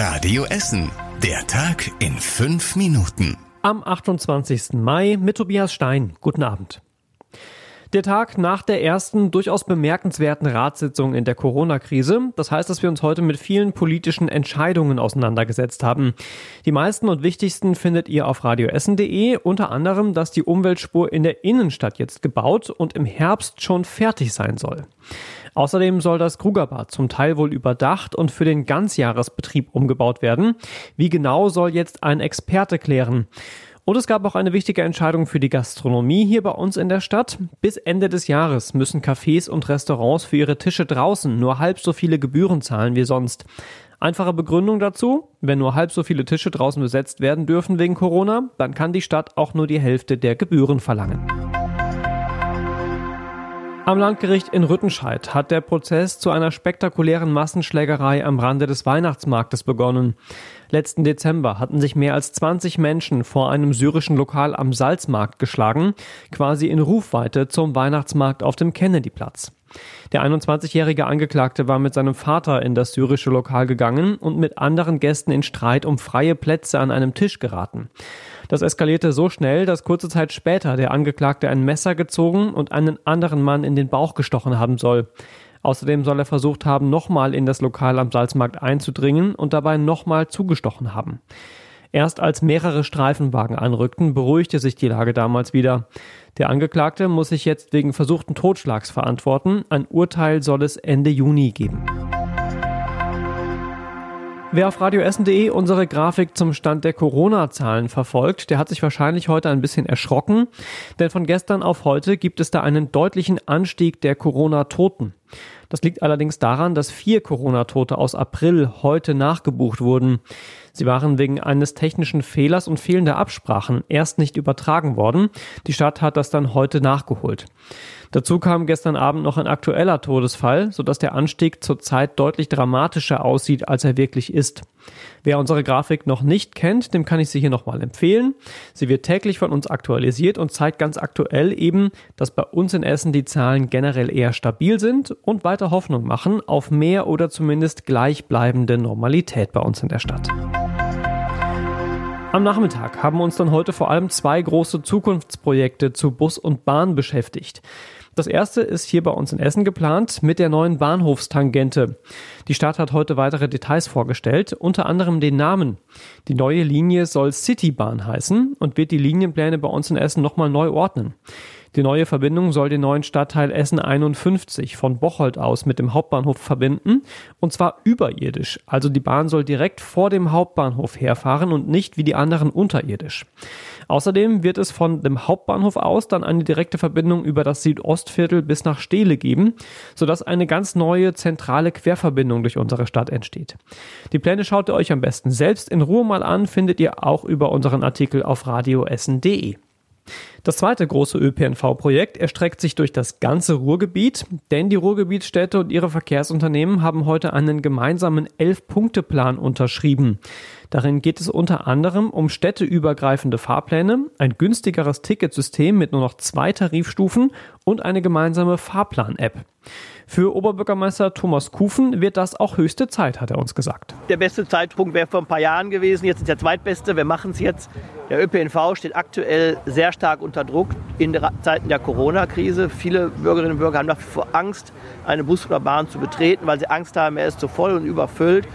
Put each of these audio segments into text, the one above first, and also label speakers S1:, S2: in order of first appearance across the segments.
S1: Radio Essen. Der Tag in fünf Minuten.
S2: Am 28. Mai mit Tobias Stein. Guten Abend. Der Tag nach der ersten durchaus bemerkenswerten Ratssitzung in der Corona-Krise. Das heißt, dass wir uns heute mit vielen politischen Entscheidungen auseinandergesetzt haben. Die meisten und wichtigsten findet ihr auf radioessen.de, unter anderem, dass die Umweltspur in der Innenstadt jetzt gebaut und im Herbst schon fertig sein soll. Außerdem soll das Krugerbad zum Teil wohl überdacht und für den Ganzjahresbetrieb umgebaut werden. Wie genau soll jetzt ein Experte klären? Und es gab auch eine wichtige Entscheidung für die Gastronomie hier bei uns in der Stadt. Bis Ende des Jahres müssen Cafés und Restaurants für ihre Tische draußen nur halb so viele Gebühren zahlen wie sonst. Einfache Begründung dazu, wenn nur halb so viele Tische draußen besetzt werden dürfen wegen Corona, dann kann die Stadt auch nur die Hälfte der Gebühren verlangen. Am Landgericht in Rüttenscheid hat der Prozess zu einer spektakulären Massenschlägerei am Rande des Weihnachtsmarktes begonnen. Letzten Dezember hatten sich mehr als 20 Menschen vor einem syrischen Lokal am Salzmarkt geschlagen, quasi in Rufweite zum Weihnachtsmarkt auf dem Kennedyplatz. Der 21-jährige Angeklagte war mit seinem Vater in das syrische Lokal gegangen und mit anderen Gästen in Streit um freie Plätze an einem Tisch geraten. Das eskalierte so schnell, dass kurze Zeit später der Angeklagte ein Messer gezogen und einen anderen Mann in den Bauch gestochen haben soll. Außerdem soll er versucht haben, nochmal in das Lokal am Salzmarkt einzudringen und dabei nochmal zugestochen haben. Erst als mehrere Streifenwagen anrückten, beruhigte sich die Lage damals wieder. Der Angeklagte muss sich jetzt wegen versuchten Totschlags verantworten. Ein Urteil soll es Ende Juni geben. Wer auf radioessen.de unsere Grafik zum Stand der Corona-Zahlen verfolgt, der hat sich wahrscheinlich heute ein bisschen erschrocken, denn von gestern auf heute gibt es da einen deutlichen Anstieg der Corona-Toten. Das liegt allerdings daran, dass vier Corona-Tote aus April heute nachgebucht wurden. Sie waren wegen eines technischen Fehlers und fehlender Absprachen erst nicht übertragen worden. Die Stadt hat das dann heute nachgeholt. Dazu kam gestern Abend noch ein aktueller Todesfall, sodass der Anstieg zurzeit deutlich dramatischer aussieht, als er wirklich ist. Wer unsere Grafik noch nicht kennt, dem kann ich sie hier nochmal empfehlen. Sie wird täglich von uns aktualisiert und zeigt ganz aktuell eben, dass bei uns in Essen die Zahlen generell eher stabil sind und weiter Hoffnung machen auf mehr oder zumindest gleichbleibende Normalität bei uns in der Stadt. Am Nachmittag haben uns dann heute vor allem zwei große Zukunftsprojekte zu Bus und Bahn beschäftigt. Das erste ist hier bei uns in Essen geplant mit der neuen Bahnhofstangente. Die Stadt hat heute weitere Details vorgestellt, unter anderem den Namen. Die neue Linie soll Citybahn heißen und wird die Linienpläne bei uns in Essen nochmal neu ordnen. Die neue Verbindung soll den neuen Stadtteil Essen 51 von Bocholt aus mit dem Hauptbahnhof verbinden und zwar überirdisch. Also die Bahn soll direkt vor dem Hauptbahnhof herfahren und nicht wie die anderen unterirdisch. Außerdem wird es von dem Hauptbahnhof aus dann eine direkte Verbindung über das Südostviertel bis nach Steele geben, sodass eine ganz neue zentrale Querverbindung durch unsere Stadt entsteht. Die Pläne schaut ihr euch am besten selbst in Ruhe mal an, findet ihr auch über unseren Artikel auf radioessen.de. Das zweite große ÖPNV-Projekt erstreckt sich durch das ganze Ruhrgebiet, denn die Ruhrgebietsstädte und ihre Verkehrsunternehmen haben heute einen gemeinsamen Elf-Punkte-Plan unterschrieben. Darin geht es unter anderem um städteübergreifende Fahrpläne, ein günstigeres Ticketsystem mit nur noch zwei Tarifstufen und eine gemeinsame Fahrplan-App. Für Oberbürgermeister Thomas Kufen wird das auch höchste Zeit, hat er uns gesagt.
S3: Der beste Zeitpunkt wäre vor ein paar Jahren gewesen, jetzt ist der zweitbeste. Wir machen es jetzt. Der ÖPNV steht aktuell sehr stark unter Druck in Zeiten der Corona-Krise. Viele Bürgerinnen und Bürger haben nach wie vor Angst, eine Bus oder Bahn zu betreten, weil sie Angst haben, er ist zu voll und überfüllt.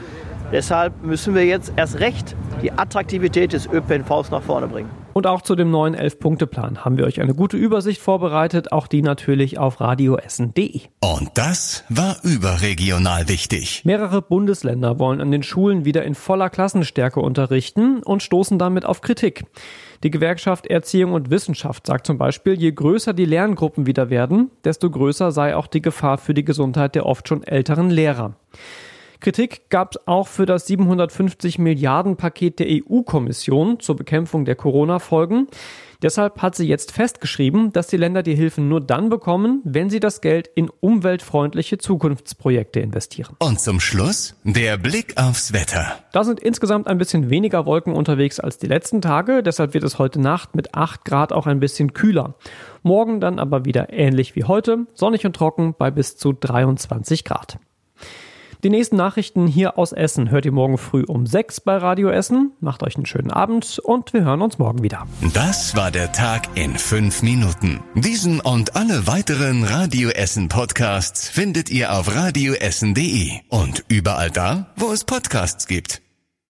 S3: Deshalb müssen wir jetzt erst recht die Attraktivität des ÖPNVs nach vorne bringen.
S2: Und auch zu dem neuen Elf-Punkte-Plan haben wir euch eine gute Übersicht vorbereitet, auch die natürlich auf radioessen.de.
S1: Und das war überregional wichtig.
S2: Mehrere Bundesländer wollen an den Schulen wieder in voller Klassenstärke unterrichten und stoßen damit auf Kritik. Die Gewerkschaft Erziehung und Wissenschaft sagt zum Beispiel, je größer die Lerngruppen wieder werden, desto größer sei auch die Gefahr für die Gesundheit der oft schon älteren Lehrer. Kritik gab es auch für das 750 Milliarden Paket der EU-Kommission zur Bekämpfung der Corona-Folgen. Deshalb hat sie jetzt festgeschrieben, dass die Länder die Hilfen nur dann bekommen, wenn sie das Geld in umweltfreundliche Zukunftsprojekte investieren.
S1: Und zum Schluss der Blick aufs Wetter.
S2: Da sind insgesamt ein bisschen weniger Wolken unterwegs als die letzten Tage, deshalb wird es heute Nacht mit 8 Grad auch ein bisschen kühler. Morgen dann aber wieder ähnlich wie heute, sonnig und trocken bei bis zu 23 Grad. Die nächsten Nachrichten hier aus Essen hört ihr morgen früh um 6 bei Radio Essen. Macht euch einen schönen Abend und wir hören uns morgen wieder.
S1: Das war der Tag in fünf Minuten. Diesen und alle weiteren Radio Essen Podcasts findet ihr auf radioessen.de und überall da, wo es Podcasts gibt.